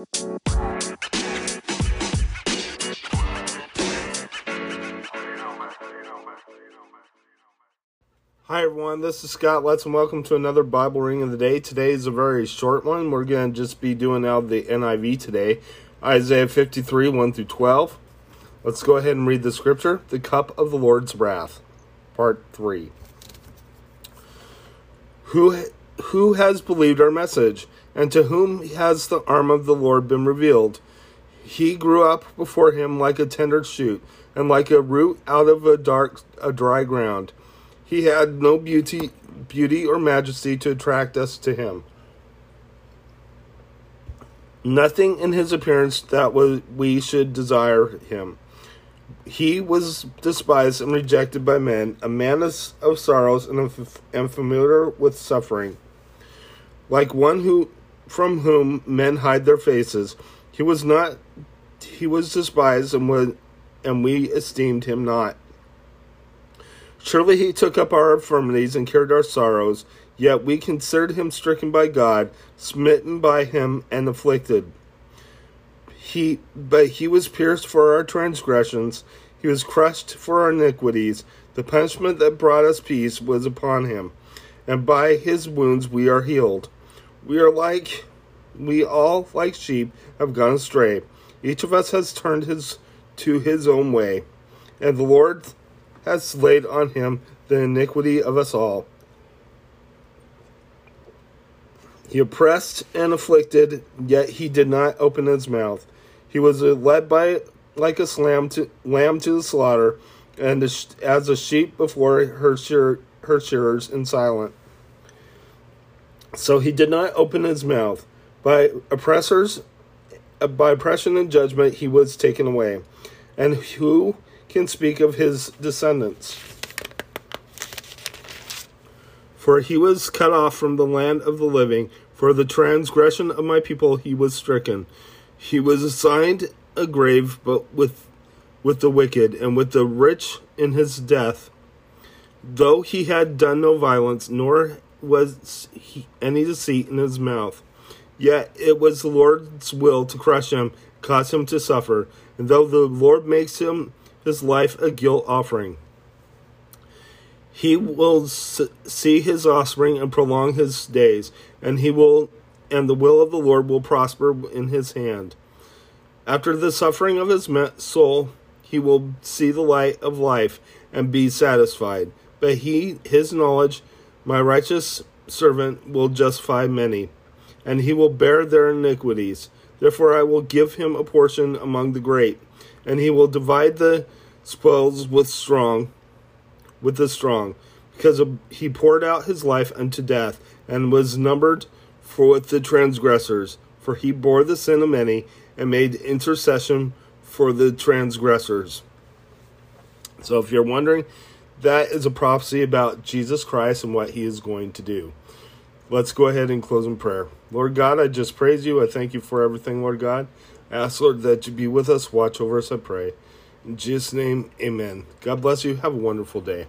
Hi everyone, this is Scott Let's and welcome to another Bible Ring of the Day. Today is a very short one. We're going to just be doing out the NIV today. Isaiah 53, 1 through 12. Let's go ahead and read the scripture. The cup of the Lord's wrath, part 3. Who, who has believed our message, and to whom has the arm of the Lord been revealed? He grew up before him like a tender shoot, and like a root out of a dark, a dry ground. He had no beauty, beauty or majesty to attract us to him. Nothing in his appearance that was, we should desire him. He was despised and rejected by men, a man of, of sorrows and, of, and familiar with suffering. Like one who from whom men hide their faces, he was not he was despised and was, and we esteemed him not. Surely he took up our infirmities and carried our sorrows, yet we considered him stricken by God, smitten by him, and afflicted. He, but he was pierced for our transgressions, he was crushed for our iniquities. The punishment that brought us peace was upon him, and by his wounds we are healed. We are like, we all, like sheep, have gone astray. Each of us has turned his to his own way, and the Lord has laid on him the iniquity of us all. He oppressed and afflicted, yet he did not open his mouth. He was led by like a lamb to, lamb to the slaughter, and as a sheep before her, shear, her shearers in silent. So he did not open his mouth. By oppressors, by oppression and judgment, he was taken away. And who can speak of his descendants. For he was cut off from the land of the living. For the transgression of my people he was stricken. He was assigned a grave, but with with the wicked and with the rich in his death. Though he had done no violence, nor was he, any deceit in his mouth, yet it was the Lord's will to crush him, cause him to suffer. And though the Lord makes him his life a guilt offering. He will see his offspring and prolong his days, and he will and the will of the Lord will prosper in his hand. After the suffering of his soul, he will see the light of life and be satisfied. But he, his knowledge, my righteous servant, will justify many, and he will bear their iniquities. Therefore, I will give him a portion among the great and he will divide the spoils with strong, with the strong, because he poured out his life unto death, and was numbered for with the transgressors. For he bore the sin of many, and made intercession for the transgressors. So, if you're wondering, that is a prophecy about Jesus Christ and what he is going to do. Let's go ahead and close in prayer. Lord God, I just praise you. I thank you for everything, Lord God. I ask, Lord, that you be with us, watch over us, I pray. In Jesus' name, amen. God bless you. Have a wonderful day.